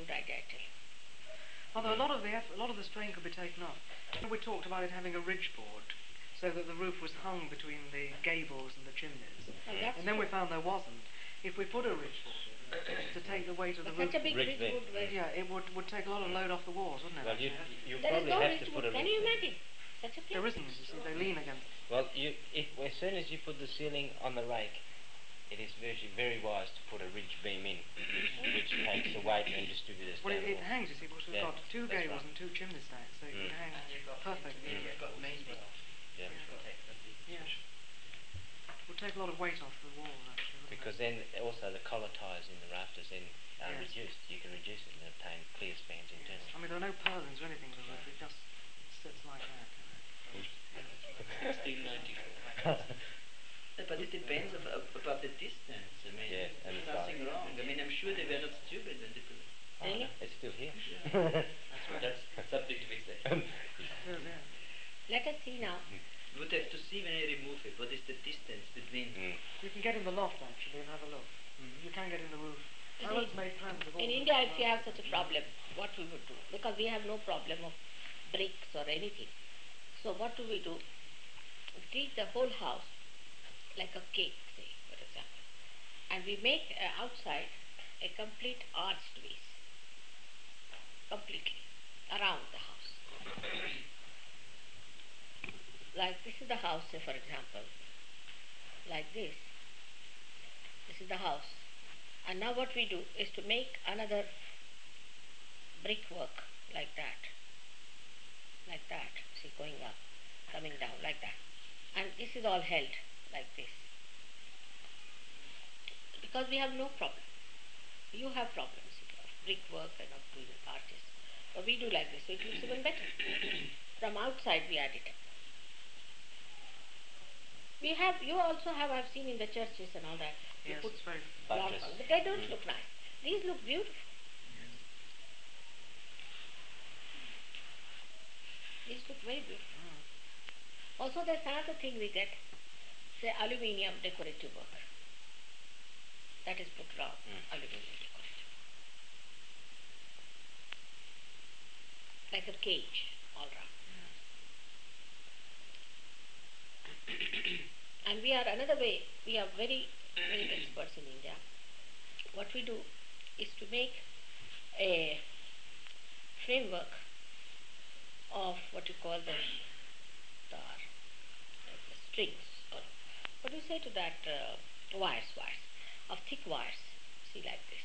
the gutter good idea, I you. Although a lot of the eff- a lot of the strain could be taken off. We talked about it having a ridge board, so that the roof was hung between the gables and the chimneys. Well, that's And then we found there wasn't. If we put a ridge board to take the weight of the But roof, such a big Brick ridge bed. would yeah, it would would take a lot of load off the walls, wouldn't it? Well, you, actually? you There is probably no have to put a Can ridge you there. imagine? Such a place. There isn't. You see, they oh. lean against. Well, you, if, as soon as you put the ceiling on the rake, it is virtually very wise to put a ridge beam in, which, which takes the weight and distributes Well, it, the it hangs. You see, because we've Yeah, got two that's gables right. and two chimney stacks, so it Mm. would hang perfectly. You've got main beams, Yeah. which protect the Yeah. Would take a lot of weight off the wall, actually. Because then also the collar ties in the rafters then are Yes. reduced. You can reduce it and obtain clear spans internally. I mean, there are no purlins or anything. The roof. It just sits like that. Still 94. Yeah, But it depends of, of, about the distance. I mean, Yeah, there's the nothing size. wrong. I mean, I'm sure they were not stupid when they put it. Oh, Really? no, it's still here. That's subject to extension. Yeah, yeah. Let us see now. You would have to see when I remove it. What is the distance between? Mm. You can get in the loft actually and have a look. You can get in the roof. You Alan's see, made plans of all In India, if roof you have such a problem, what we would do? Because we have no problem of bricks or anything. So what do we do? We treat the whole house like a cake, say, for example. And we make uh, outside a complete arched base. Completely. Around the house. like this is the house, say, for example. Like this. This is the house. And now what we do is to make another brickwork like that. Like that. See, going up, coming down, like that. And this is all held like this. Because we have no problem. You have problems of brickwork and of doing arches. But we do like this, so it looks even better. From outside we add it up. We have, you also have, I've seen in the churches and all that, you Yes, put very. Long but they don't look nice. These look beautiful. These look very beautiful. Mm. Also, there's another thing we get, say aluminium decorative work. That is put Mm. aluminium decorative. Like a cage, all round. and we are another way, we are very, very experts in India. What we do is to make a framework of what you call the the strings, what do you say to that? Uh, wires, wires, of thick wires. See, like this.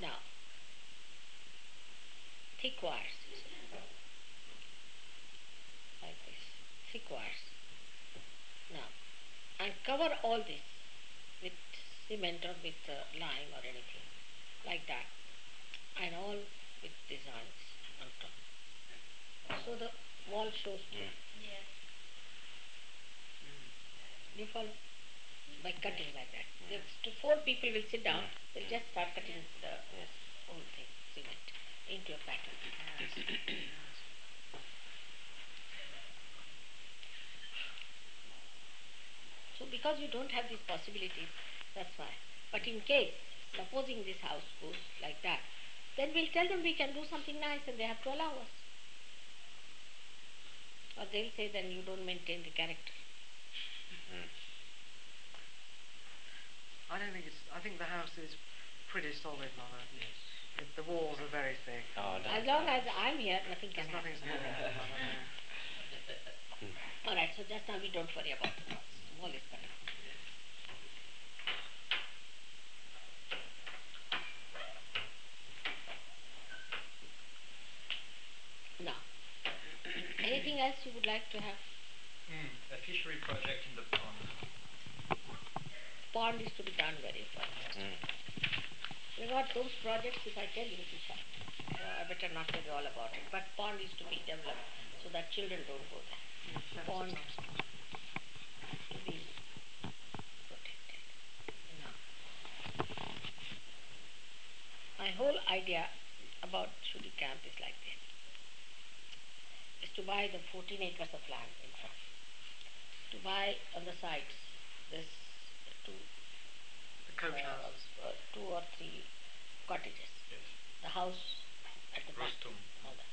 Now, thick wires, like this, thick wires. Now, and cover all this with cement or with uh, lime or anything, like that, and all with designs on top. So the wall shows through. Mm. You follow? By cutting like that. T- four people will sit down, they'll just start cutting the Yes. whole thing, cement, into a pattern. So because you don't have these possibilities, that's why. But in case, supposing this house goes like that, then we'll tell them we can do something nice and they have to allow us. Or they'll say then you don't maintain the character. Mm. I don't think it's. I think the house is pretty solid, Mother. It, the walls are very thick. Oh, As don't- long as I'm here, nothing can There's happen. nothing's moving. Mother. no. All right, so just now we don't worry about the walls. Wall is cut. Now, anything else you would like to have? Hmm, a fishery project in the pond. Pond is to be done very well. Mm. Regard those projects, if I tell you, Tisha, uh, I better not tell you all about it. But pond is to be developed so that children don't go there. Yes, Pond to be protected. Now, my whole idea about Shudy Camp is like this. Is to buy the 14 acres of land in front. To buy on the sides this two, the coach uh, houses. uh, two or three cottages. Yes. The house at the back. All that.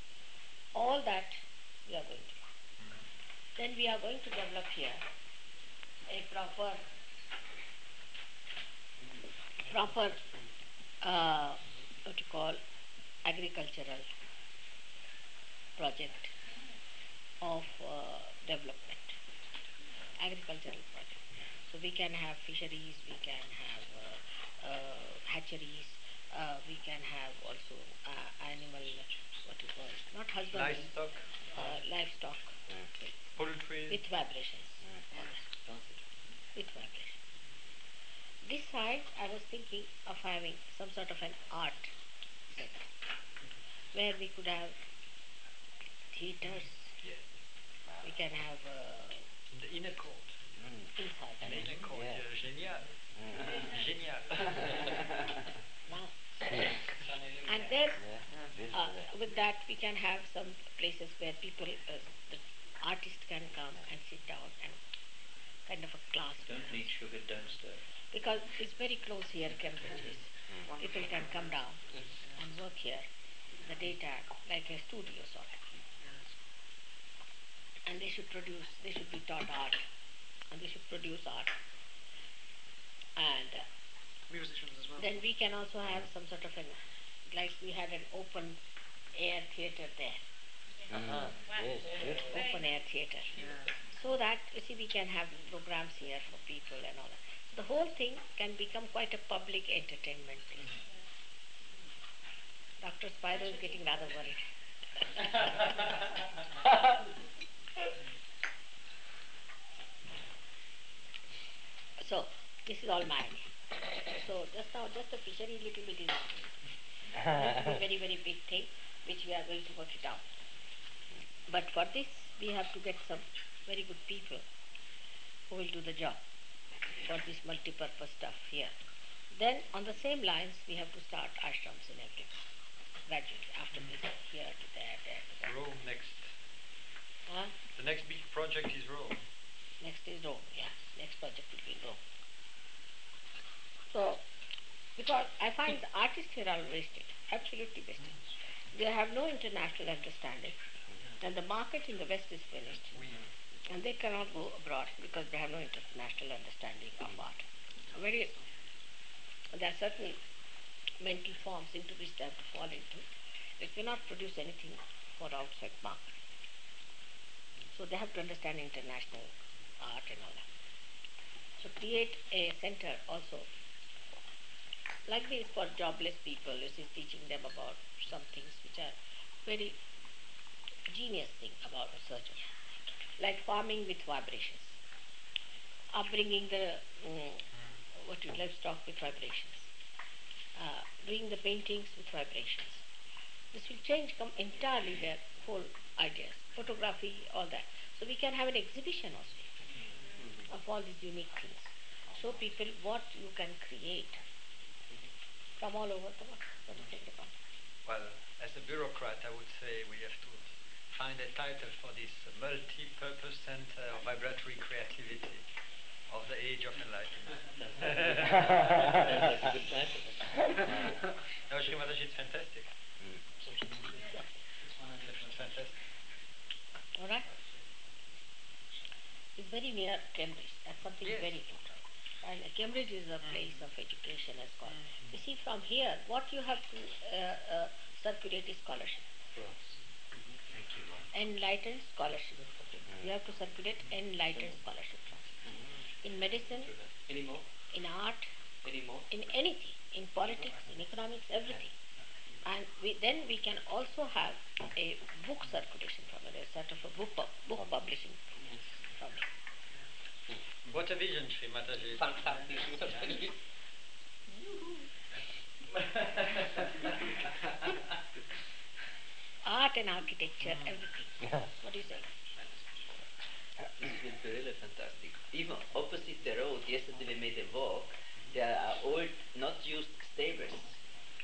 All that we are going to do. Then we are going to develop here a proper, proper, uh, what you call, agricultural project of uh, development, agricultural project. So we can have fisheries, we can have uh, uh, hatcheries, uh, we can have also uh, animal, what you call, not husbandry, Livestock, uh, livestock poultry. with vibrations. With vibrations. This side, I was thinking of having some sort of an art center where we could have theaters, Yes. we can have uh, the inner court. Inside. The inner court. Yeah. génial. Génial. Now. And then uh, with that we can have some places where people, uh, the artist can come and sit down and kind of a class. Don't need sugar, don't. Because it's very close here, Cambridge is. People can come down and work here the daytime, like a studio sort of. And they should produce, they should be taught art, and they should produce art. And uh, Musicians as well. then we can also have some sort of an, like we had an open air theatre there, Mm. Yes, beautiful. open air theatre. Yeah. So that, you see, we can have programs here for people and all that. So the whole thing can become quite a public entertainment thing. Dr. Spiro is getting rather worried. so, this is all mine. So, just now, just a fishery little bit is not a very, very big thing which we are going to work it out. But for this, we have to get some very good people who will do the job for this multi-purpose stuff here. Then, on the same lines, we have to start ashrams in every gradually after this, here to there, there to there. Rome next. Huh? The next big project is Rome. Next is Rome, yeah. Next project will be Rome. So, because I find the artists here are wasted, absolutely wasted. They have no international understanding, and the market in the West is finished, and they cannot go abroad because they have no international understanding of art. Very, there are certain mental forms into which they have to fall into. They cannot produce anything for outside market. So they have to understand international art and all that. So create a center also like this for jobless people. This is teaching them about some things which are very genius thing about research. Like farming with vibrations. Upbringing the mm, what you livestock with vibrations. Uh, doing the paintings with vibrations. This will change come entirely their whole ideas. Photography, all that. So we can have an exhibition also of all these unique things. So people what you can create from all over the world. What do you think about it? Well, as a bureaucrat, I would say we have to find a title for this multi-purpose center of vibratory creativity of the age of enlightenment. That's a good title. no, Sri it's fantastic. Mm. It's fantastic. All right? It's very near Cambridge. That's something Yes. very important. And Cambridge is a place of education as called. You see, from here, what you have to uh, uh, circulate is scholarship. Enlightened scholarship. You have to circulate enlightened scholarship. In medicine, Any more? in art, Any more? in anything, in politics, in economics, everything. And we, then we can also have a book circulation from it, a sort of a book, book publishing. What a vision, Shri Mataji. Fantastic. Art and architecture, mm. everything. what do you say? This will be really fantastic. Even opposite the road, yesterday we made a walk, there are old, not used stables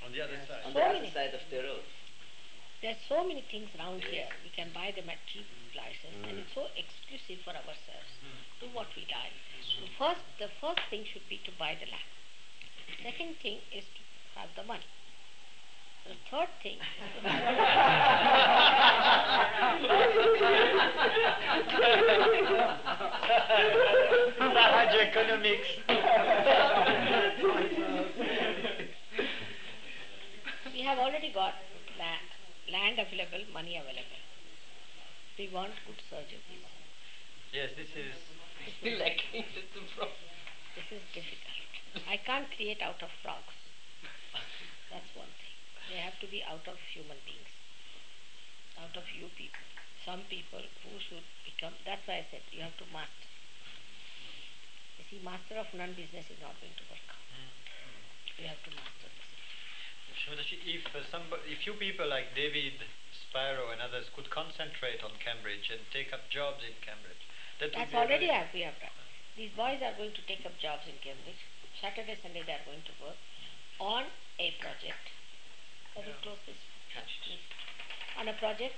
On the other side. on So the other many. side of the road. There's so many things around here. We can buy them at cheap prices, and it's so exclusive for ourselves. Do what we like. The first, the first thing should be to buy the land. Second thing is to have the money. The third thing is to Sahaj economics. we have already got land, available, money available. We want good surgeries. yes, this is. Still lacking. This is difficult. I can't create out of frogs. That's one thing. They have to be out of human beings, out of you people. Some people who should become, that's why I said you have to master. You see, master of none business is not going to work out. Hmm. You have to master this. If uh, somebody, if you people like David Sparrow and others could concentrate on Cambridge and take up jobs in Cambridge, that would That's already have we have done. These boys are going to take up jobs in Cambridge. Saturday, Sunday they are going to work on a project. Let me close this. On a project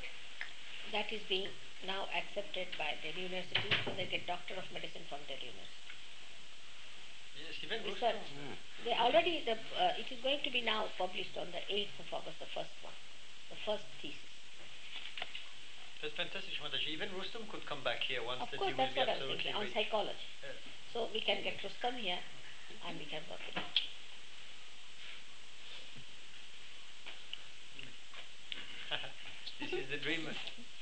that is being now accepted by Delhi University, so they get Doctor of Medicine from Delhi University. Yes, even Research. They already the uh, it is going to be now published on the 8th of August, the first one, the first thesis. That's fantastic, Shri Mataji. Even Rustum could come back here once Of that course, that's what I'm thinking on psychology. Yes. So we can get Rustam here, and we can work it out. this is the dream.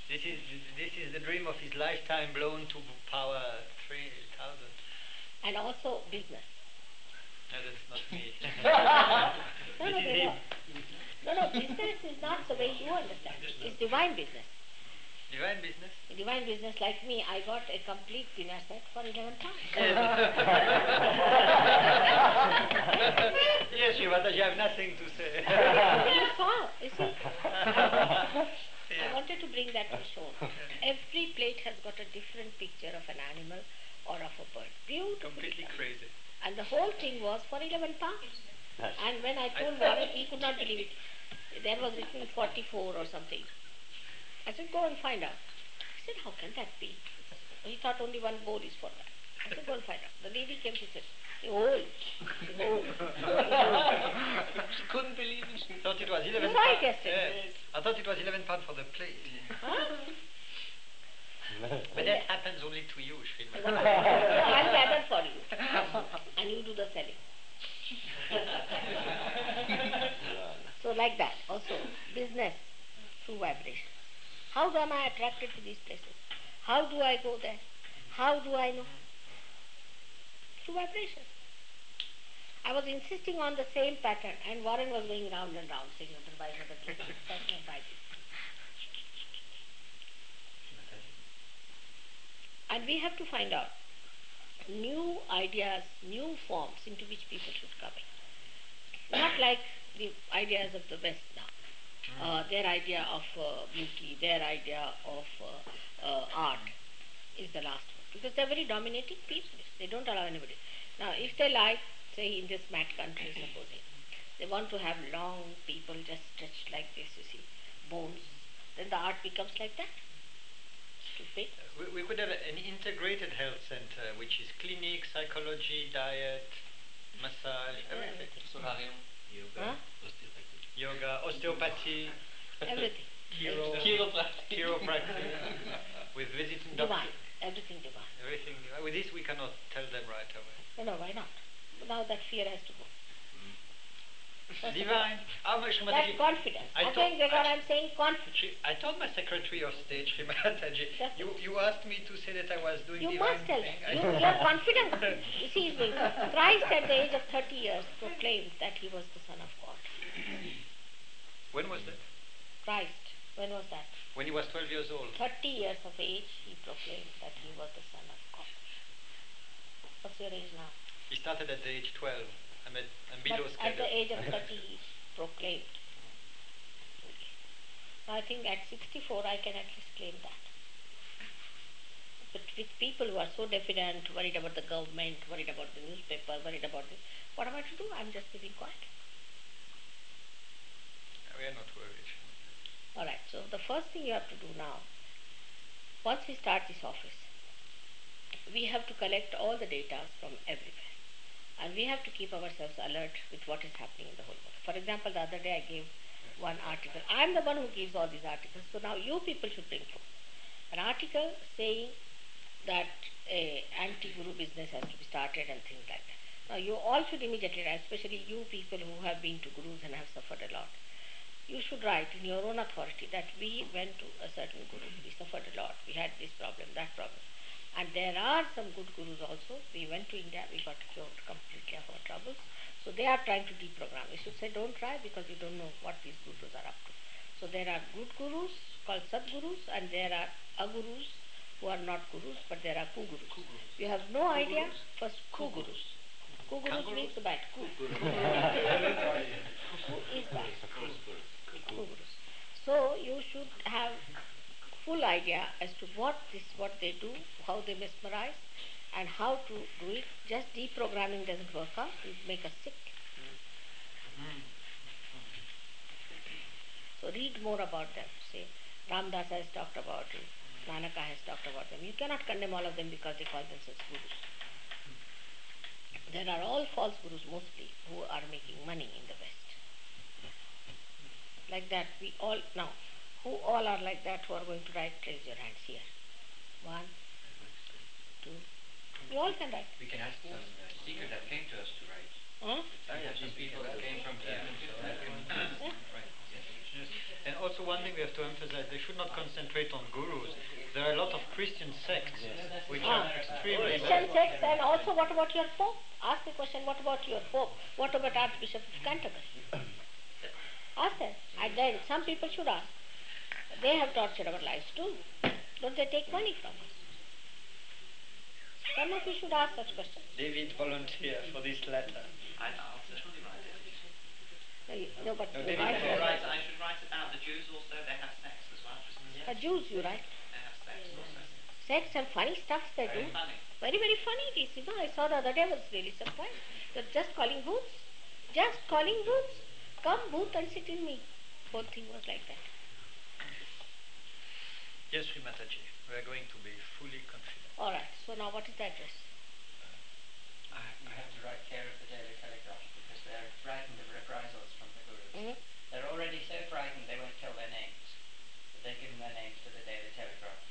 This is this is the dream of his lifetime blown to power three thousand. And also business. No, that's not me. No, no, no, no, no, business is not the way you understand. It's divine business. Divine business. Divine business, like me, I got a complete dinner set for 11 pounds. yes, Shri Mataji, I have nothing to say. You see. I wanted to bring that to show. Every plate has got a different picture of an animal or of a bird. Beautiful. Completely crazy. And the whole thing was for 11 pounds. And when I told Warren, he could not believe it. There was written 44 or something. I said, go and find out. He said, how can that be? He thought only one bowl is for that. I said, go and find out. The lady came, she said, behold, behold. She couldn't believe it. She thought it was 11 You're right, pounds. yesterday. Yes. I thought it was 11 pounds for the plate. Huh? But that happens only to you, So Shri Mataji. I'll gather for you. And you do the selling. So like that, also business through vibration. How am I attracted to these places? How do I go there? How do I know? Through vibration. I was insisting on the same pattern and Warren was going round and round saying another by another case. That's not right. And we have to find out new ideas, new forms into which people should come in. Not like the ideas of the West now. Uh, their idea of uh, beauty, their idea of uh, uh, art is the last one. Because they're very dominating people. They don't allow anybody. Now, if they like, say, in this mad country, supposing, they want to have long people just stretched like this, you see, bones, then the art becomes like that. Stupid. We, we could have an integrated health center, which is clinic, psychology, diet, massage, ah, everything. Solarium, yoga, Huh? osteopathy. Yoga, osteopathy, Everything. chiro, Chiropractic. chiropractic, with visiting Divine. doctor. Everything divine. Everything. With this, we cannot tell them right away. No, no, why not? Now that fear has to go. That's the Divine. How much That's confidence. I Again, told- Gregor, I- I'm saying confidence. I told my Secretary of State, Shri Mataji, That's you, you asked me to say that I was doing You divine must tell thing. You, you're confident. You see, Christ at the age of 30 years proclaimed that he was the Son of God. When was that? Christ, when was that? When he was 12 years old. 30 years of age, he proclaimed that he was the Son of God. What's your age now? He started at the age 12. I'm at, I'm below but at the age of 30 he proclaimed. Mm. I think at 64 I can at least claim that. But with people who are so definite, worried about the government, worried about the newspaper, worried about this, what am I to do? I'm just keeping quiet. We are not worried. Alright, so the first thing you have to do now, once we start this office, we have to collect all the data from everywhere. And we have to keep ourselves alert with what is happening in the whole world. For example, the other day I gave one article. I'm the one who gives all these articles, so now you people should bring forth an article saying that anti-guru business has to be started and things like that. Now you all should immediately especially you people who have been to gurus and have suffered a lot. You should write in your own authority that we went to a certain guru, we suffered a lot, we had this problem, that problem. And there are some good gurus also. We went to India, we got cured completely of our troubles. So they are trying to deprogram. We should say don't try because you don't know what these gurus are up to. So there are good gurus called Sadgurus and there are agurus who are not gurus but there are kugurus. You have no idea, first kugurus. Kugurus means the bad. Ku. Ku is bad. Kugurus. So you should have full idea as to what this what they do, how they mesmerize, and how to do it. Just deprogramming doesn't work out. It make us sick. So read more about them. Say Ramdas has talked about it. Nanaka has talked about them. You cannot condemn all of them because they call themselves gurus. There are all false gurus mostly who are making money in the West. Like that, we all now, who all are like that who are going to write? Raise your hands here. One, two. You all can write. We can ask some uh, seeker that came to us to write. Huh? We have some people that came from Yemen, that can Yeah. write. Yes. Yes. And also one thing we have to emphasize, they should not concentrate on gurus. There are a lot of Christian sects which Ah. are extremely Christian bad. sects and also what about your Pope? Ask the question, what about your Pope? What about Archbishop of Canterbury? Ask them. And then some people should ask. They have tortured our lives too. Don't they take money from us? Some of you should ask such questions. David volunteer for this letter. I, I'll write. No, you- No, but No, you they I should don't write, I should write about the Jews also. They have sex as well. Just For Jews you write. They have sex also. Sex and funny stuff they do. Very funny. Very, very funny it is. You know, I saw the other day, I was really surprised. They're just calling booths. Just calling booths. Come booth and sit in me. Whole thing was like that. Yes, Shri Mataji, we are going to be fully confident. All right. So now what is the address? I, I have to write care of the Daily Telegraph because they're frightened of reprisals from the gurus. Mhm. They're already so frightened they won't tell their names. But they've given their names to the Daily Telegraph,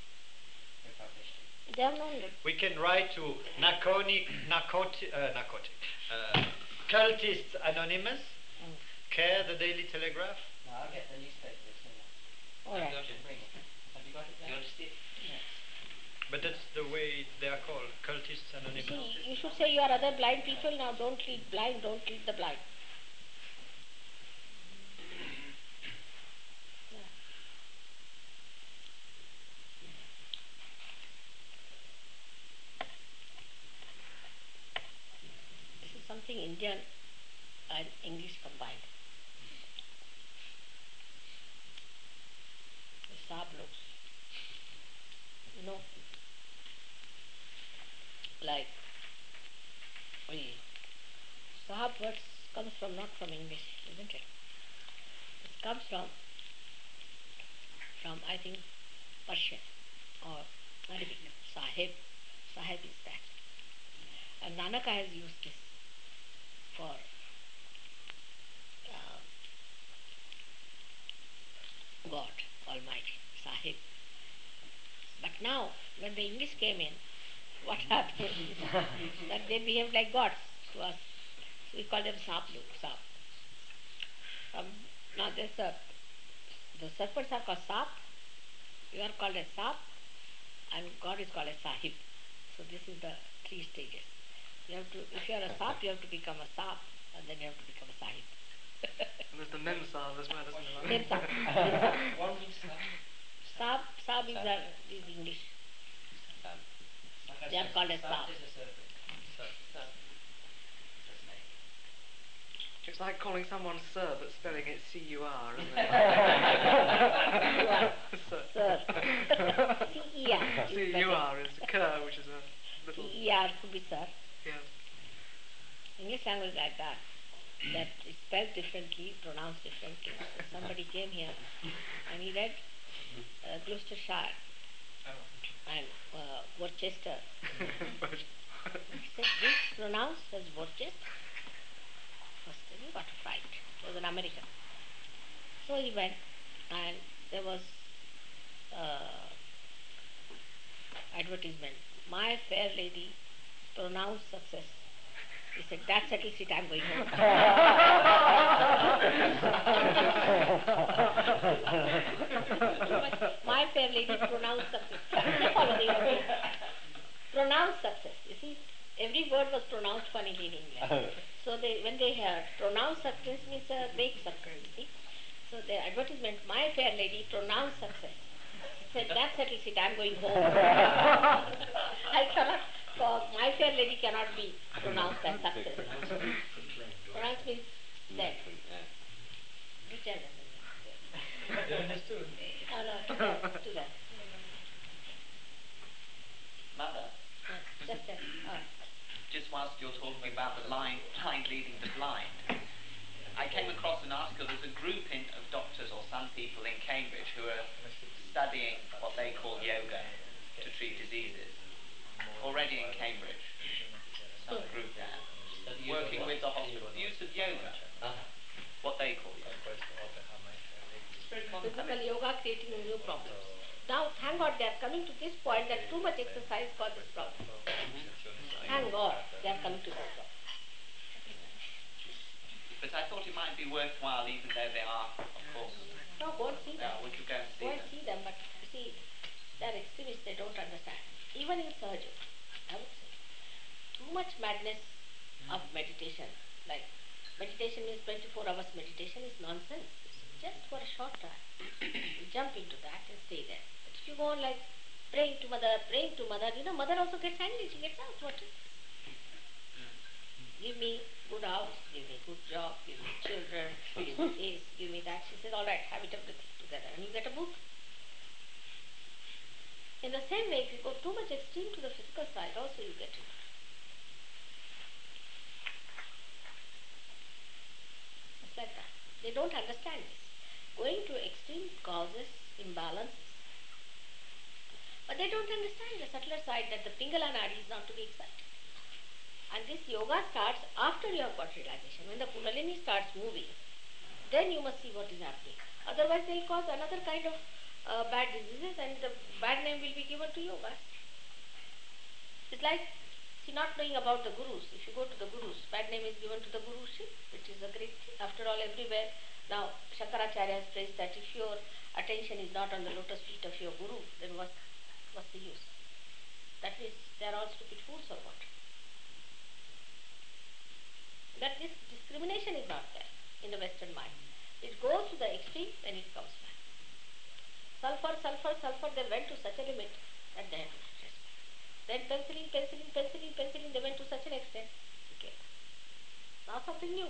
who published it. They have known. We can write to narcotic, narcotic, uh, narcotic, uh, cultists anonymous, Mm. care the Daily Telegraph. Now I'll get the newspaper that's in there. All right. I'll just bring it. Have you got it You there? understand? But that's the way they are called, cultists anonymous. see, you should say you are other blind people now. Don't lead blind. Don't lead the blind. This is something Indian and English combined. The Saab looks, you know, like we Sahab words comes from English, isn't it? It comes from from I think Persian or Arabic. Sahib. Sahib is that. And Nanaka has used this for uh, God Almighty, Sahib. But now, when the English came in, what happened is that they behaved like gods to us. So we call them Saplu, Sap. Now there's a, the serpents are called Sap, you are called a Sap, and God is called a Sahib. So this is the three stages. You have to, if you are a Sap, you have to become a Sap, and then you have to become a Sahib. And there's the Memsar as well, isn't there? Same Sap. What means that? Sap, Sap is, the, is English. They are called as Sap Sap. is a serpent. So, It's a snake. It's like calling someone sir but spelling it C-U-R, isn't it? Sir. Is C-U-R is cur, which is a little... C-E-R could be sir. Yes. English language like that. That is spelled differently, pronounced differently. So somebody came here and he read uh, Gloucestershire and uh, Worcester. He said, this pronounced as Worcester? Got. It was an American. So he went and there was uh, advertisement. My fair lady pronounced success. He said, that settles it, I'm going home. My fair lady pronounced success. Pronounced success. You see, every word was pronounced funnily in English. So they, when they heard pronounced success means uh, a great success, you see. So the advertisement, my fair lady pronounced success. Said, that settles it, I'm going home. I cannot, for my fair lady cannot be pronounced as success. Pronounced means dead. Whichever. You understood? No, no, to that, to that. Mother, Yeah, Just that. Oh. just whilst you're talking about the blind, blind leading the blind, I came across an article. There's a group in, of doctors or some people in Cambridge who are studying what they call yoga to treat diseases. Already in Cambridge, some group there, working with the hospital. Use of yoga, what they call very common. Yoga creating new problems. Now, thank God they are coming to this point that too much exercise for this problem. Thank God they are coming to this problem. But I thought it might be worthwhile, even though they are, of course, No, go and see them. We could go and see Go and them. see them, but you see, they are extremists, they don't understand. Even in surgery, I would say, too much madness of hmm. meditation, like meditation means 24 hours meditation is nonsense. It's just for a short time. you jump into that and stay there. You go on like praying to mother, praying to mother, you know, mother also gets angry, she gets out. What is this? Give me good house, give me good job, give me children, give me this, give me that. She says, all right, have it everything together. And you get a book. In the same way, if you go too much extreme to the physical side, also you get it. It's like that. They don't understand this. Going to extreme causes imbalances. But they don't understand the subtler side that the Pingala Nadi is not to be excited. And this yoga starts after you have got realization. When the Kundalini starts moving, then you must see what is happening. Otherwise, they will cause another kind of uh, bad diseases and the bad name will be given to yoga. It's like, see, not knowing about the gurus. If you go to the gurus, bad name is given to the guruship, which is a great thing. After all, everywhere. Now, Shankaracharya has praised that if your attention is not on the lotus feet of your guru, then what, what's the use? That means they are all stupid fools or what? That this discrimination is not there in the Western mind. It goes to the extreme, then it comes back. Sulfur, sulfur, sulfur, they went to such a limit that they had to stress back. Then penicillin, penicillin, penicillin, penicillin, they went to such an extent. Okay. Now something new.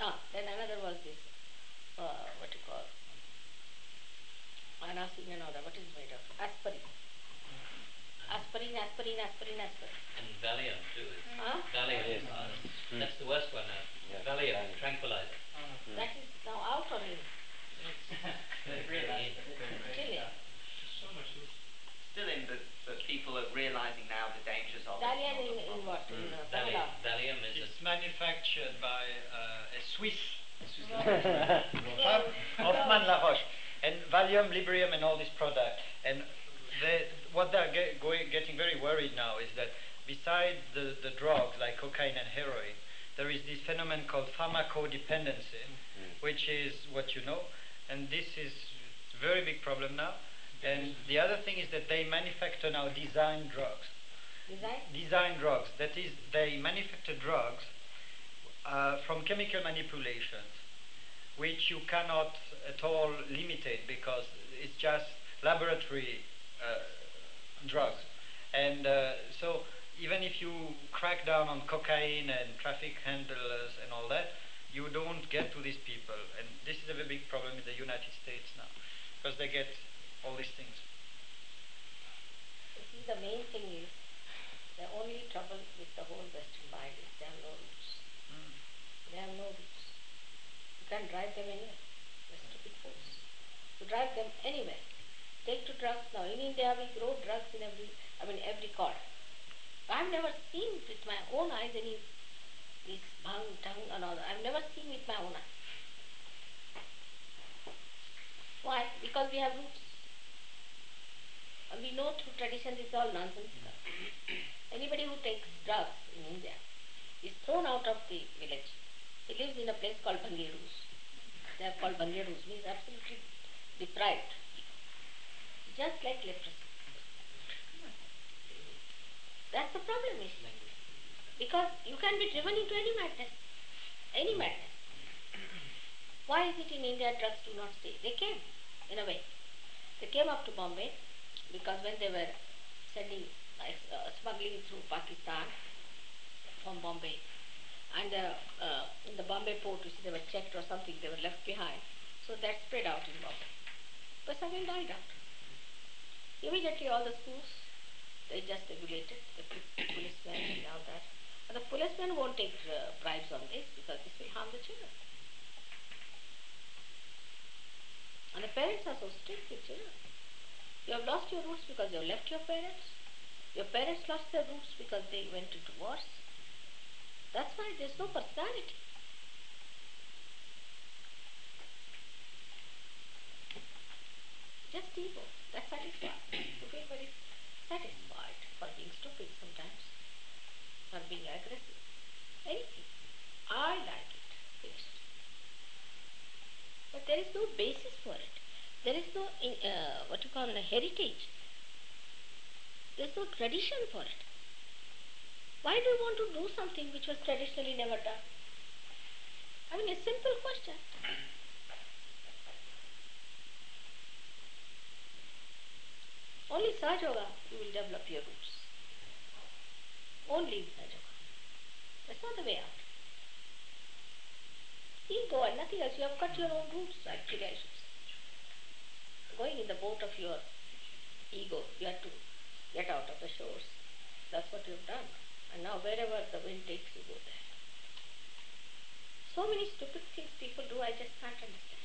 Ah, then another was this, uh, what you call, Anacin and all that, what is it made of? Aspirin. Aspirin, aspirin, aspirin, aspirin. and Valium too. is- Huh? Valium. Yes. uh, That's the worst one now. Yeah. Valium, tranquilizer. That is now out on him. Still in. Still in, but, but people are realizing now the dangers of Valium it. in, in what? In uh, Valium, Valium is a manufactured by uh, a Swiss Yeah. Hoffmann La Roche, and Valium, Librium, and all these products. And they, what they're get, going, getting very worried now is that besides the, the drugs like cocaine and heroin, there is this phenomenon called pharmacodependency, which is what you know, and this is a very big problem now. And the other thing is that they manufacture now design drugs Design? design drugs. That is, they manufacture drugs uh, from chemical manipulations, which you cannot at all limit it because it's just laboratory uh, drugs. And uh, so even if you crack down on cocaine and traffic handlers and all that, you don't get to these people. And this is a very big problem in the United States now, because they get all these things. You see, the main thing is the only trouble with the whole Western mind is they have no roots. Mm. They have no roots. Can drive them anywhere. The stupid fools. You drive them anywhere. Take to drugs now. In India, we grow drugs in every, I mean, every corner. I've never seen with my own eyes any this bhang, tongue and all that. I've never seen with my own eyes. Why? Because we have roots. And we know through tradition this is all nonsense. Anybody who takes drugs in India is thrown out of the village. He lives in a place called Bangerus. They are called Bangerus, means absolutely deprived. Just like leprosy. That's the problem is. Because you can be driven into any madness. Any madness. Why is it in India drugs do not stay? They came, in a way. They came up to Bombay because when they were sending uh, smuggling through Pakistan from Bombay. And uh, uh, in the Bombay port, see, they were checked or something, they were left behind. So that spread out in Bombay. But again died out. Immediately all the schools, they just regulated, the policemen and all that. And the policemen won't take uh, bribes on this because this will harm the children. And the parents are so strict with children. You have lost your roots because you have left your parents. Your parents lost their roots because they went into wars. That's why there's no personality. Just ego. That's satisfied. You feel very satisfied for being stupid sometimes, for being aggressive. Anything. I like it. But there is no basis for it. There is no, uh, what you call, a heritage. There's no tradition for it. Why do you want to do something which was traditionally never done? I mean, a simple question. Only Sahaja you will develop your roots. Only in Sahaja That's not the way out. Ego and nothing else. You have cut your own roots, actually, I should say. Going in the boat of your ego, you have to get out of the shores. That's what you've done. And now wherever the wind takes you, go there. So many stupid things people do, I just can't understand.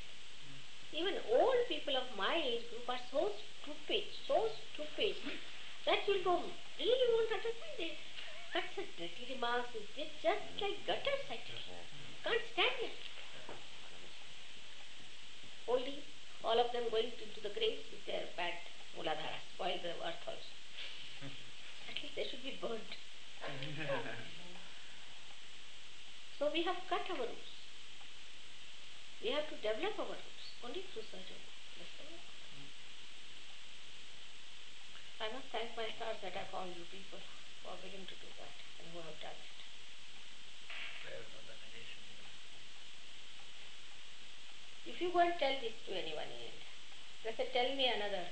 Even old people of my age group are so stupid, so stupid, that you go, really won't understand it. That's a dirty remarks, it's just like gutters, I. Can't stand it. Only all of them going into the graves with their bad muladhara, spoil the earth also least they should be burnt. so we have cut our roots. We have to develop our roots only through surgery. I must thank my stars that I found you people who are willing to do that and who have done it. If you go and tell this to anyone in India, they say, tell me another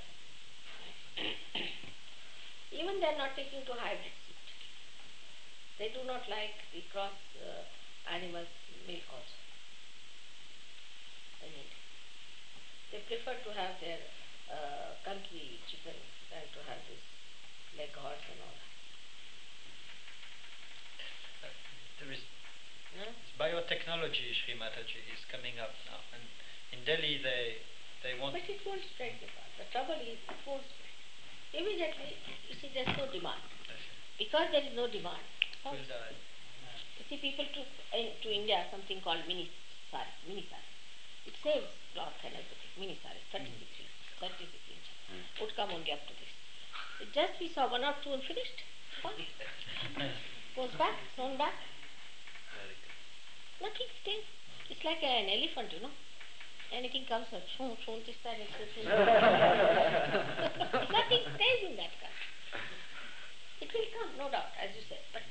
even they are not taking to hybrid seed. They do not like the cross uh, animals milk also. They need. They prefer to have their uh, country chicken than to have this like horse and all that. Uh, there is huh? biotechnology, Shri Mataji, is coming up now, and in Delhi they they want. But it won't spread. The trouble is, it won't spread immediately you see there's no demand. Because there is no demand. You see people took uh, to India something called mini sari, mini sari. It saves cloth and everything. Mini sari, 36 inches, 36 inches. Mm. Would come only up to this. It just we saw one or two and finished. One. Goes back, thrown back. Nothing stays. It's like an elephant, you know anything comes out, shoo, shoo, this, that, Nothing stays in that car. It will come, no doubt, as you said, but it doesn't stay.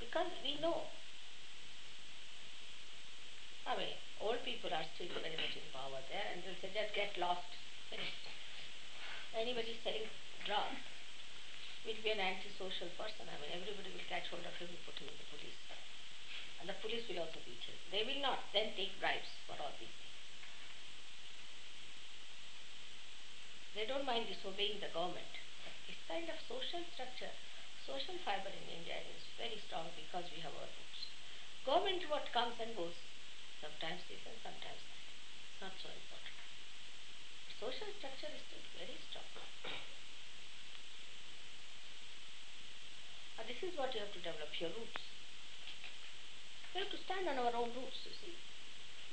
Because we know. I mean, old people are still very much in power there and they'll say, just get lost. Anybody selling drugs will be an antisocial person. I mean, everybody will catch hold of him and put him in the police. And the police will also beat him. They will not then take bribes for all these things. They don't mind disobeying the government. This kind of social structure, social fiber in India is very strong because we have our roots. Government what comes and goes, sometimes this and sometimes that. It's not so important. Social structure is still very strong. And this is what you have to develop your roots. We have to stand on our own roots, you see.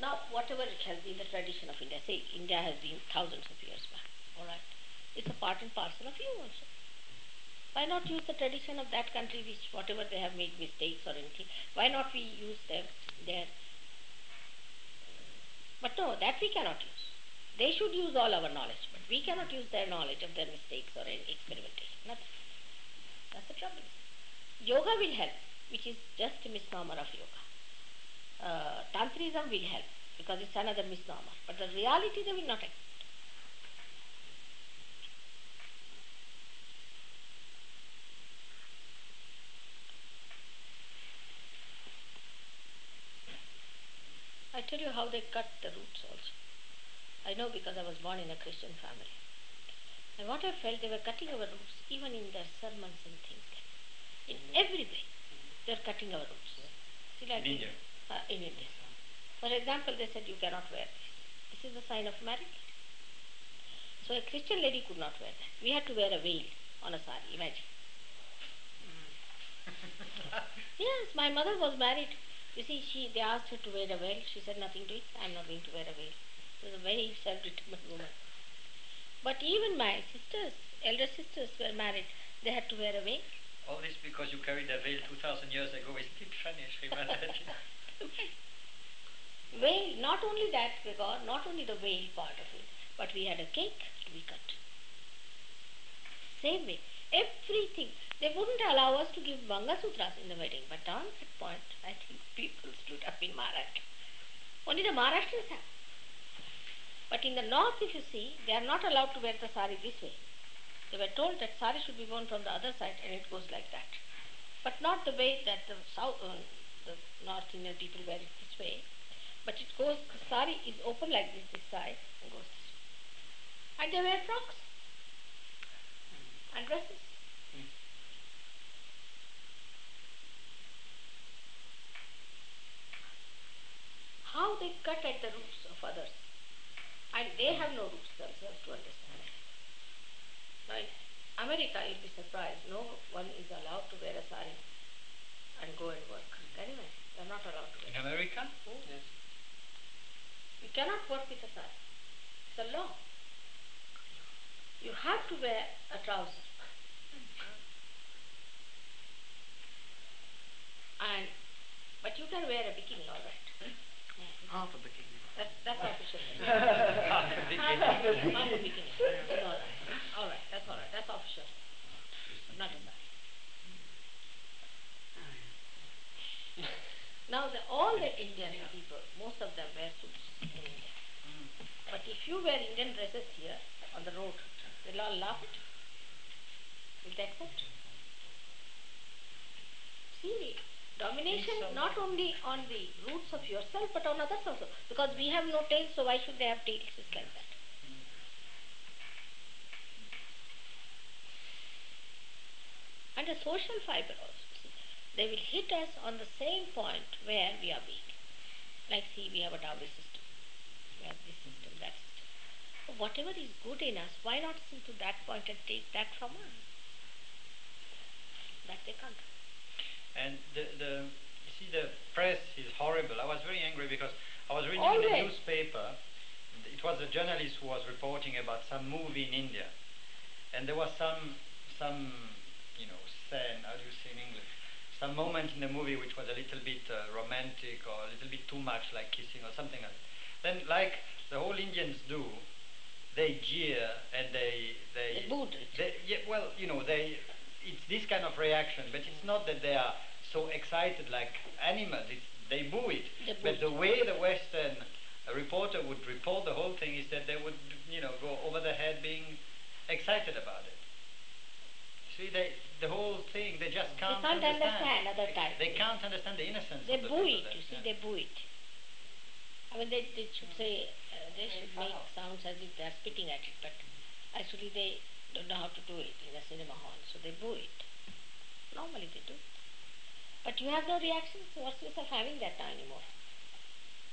Now, whatever it has been the tradition of India, say India has been thousands of years back, all right? It's a part and parcel of you also. Why not use the tradition of that country, which whatever they have made mistakes or anything, why not we use them there? But no, that we cannot use. They should use all our knowledge, but we cannot use their knowledge of their mistakes or any experimentation. Nothing. That's the trouble. Yoga will help, which is just a misnomer of yoga. Uh, Tantrism will help because it's another misnomer, but the reality they will not accept. I tell you how they cut the roots also. I know because I was born in a Christian family. And what I felt, they were cutting our roots, even in their sermons and things like. In every way, they're cutting our roots. See, like In India? Uh, in India. For example, they said you cannot wear this. This is a sign of marriage. So a Christian lady could not wear that. We had to wear a veil on a sari, imagine. Yes, my mother was married. You see, she they asked her to wear a veil. She said nothing to it. I'm not going to wear a veil. She was a very self-determined woman. But even my sisters, elder sisters, were married. They had to wear a veil. All this because you carried a veil 2,000 years ago. Isn't it funny, Shri Mataji? veil. Not only that, Gregor, not only the veil part of it, but we had a cake to be cut. Same way. Everything. They wouldn't allow us to give Mangalsutras in the wedding, but on that point, I think people stood up in Maharashtra. Only the Maharashtrians have. But in the north, if you see, they are not allowed to wear the sari this way. They were told that sari should be worn from the other side, and it goes like that. But not the way that the south, uh, the North Indian people wear it this way. But it goes, the sari is open like this, this side, and goes. And they wear frocks and dresses. How they cut at the roots of others. And they have no roots themselves to understand. Now in America, you'll be surprised, no one is allowed to wear a sari and go and work. Can you imagine? They're not allowed to wear In America? Yes. You cannot work with a sari. It's a law. You have to wear a trouser. And but you can wear a bikini, all right. Half a bikini. That's that's official. Half a bikini. Half a half a bikini. It's all right. All right. That's all right. That's official. Not a sari. Now, the, all the Indian people, most of them wear suits in India. Hmm. But if you wear Indian dresses here on the road, they'll all laugh at you. Will they accept? See, domination not only on the roots of yourself but on others also. Because we have no tails, so why should they have tails? It's like that. Hmm. And a social fiber also. They will hit us on the same point where we are weak. Like, see, we have a dowry system. We have this system, that system. So whatever is good in us, why not see to that point and take that from us? That they can't. And the, the you see the press is horrible. I was very angry because I was reading in Always. the newspaper. It was a journalist who was reporting about some movie in India, and there was some some you know scene. How do you in? Some moment in the movie which was a little bit uh, romantic or a little bit too much, like kissing or something like that. Then, like the whole Indians do, they jeer and they they, They booed it. they yeah, well, you know, they it's this kind of reaction, but it's not that they are so excited like animals. It's, they boo it. They but the way the Western uh, reporter would report the whole thing is that they would, you know, go over the head being excited about it. See, they, the whole thing, they just can't, can't understand other type. They can't understand the innocence They boo it, you see, they boo it. I mean, they, they should say, uh, they should make sounds as if they are spitting at it, but actually they don't know how to do it in a cinema hall, so they boo it. Normally they do. But you have no reaction, so what's the use of having that now anymore?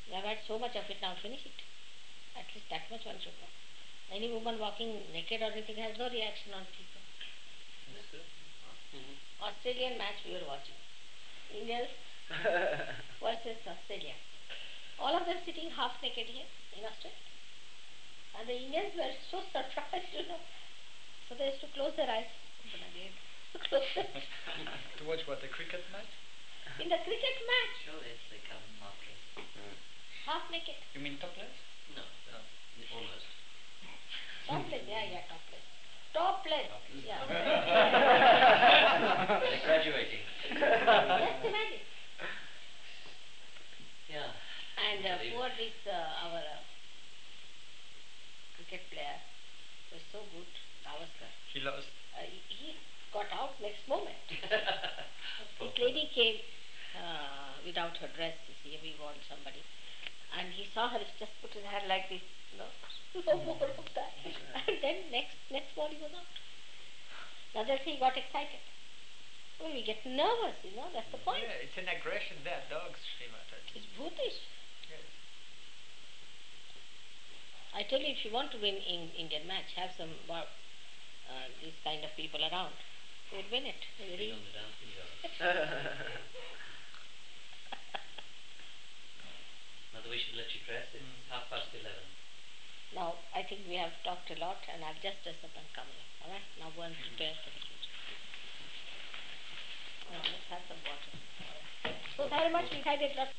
You have had so much of it, now finish it. At least that much one should know. Any woman walking naked or anything has no reaction on people. Australian match we were watching. Indians versus Australia. All of them sitting half naked here in Australia. And the Indians were so surprised, you know. So they used to close their eyes, open again, close their to watch what, the cricket match? In the cricket match, Sure, it's like a market. half naked. You mean topless? No, No. almost. Topless, yeah, yeah, topless. Topless, yeah. They're graduating. Just imagine. Yeah. And uh, poor this, uh, our uh, cricket player was so good, Gavaskar. He lost. Uh, he, got out next moment. This lady came uh, without her dress, you see, we want somebody. And he saw her, he just put his hand like this, you know, no more of that. Then next, next ball he was out. Now that's he got excited. Well, we get nervous, you know, that's the point. Yeah, it's an aggression there, dogs, Srima. That's- It's brutish. yes. I tell you, if you want to win in Indian match, have some uh, uh, these kind of people around. You'll win it. You'll Being really- on the. Mother, we should let you dress. It's Mm. half past eleven. Now, I think we have talked a lot, and I'll just dress up and come in. All right? Now go and prepare for the future. Now, let's have some water. So very much. We had lot.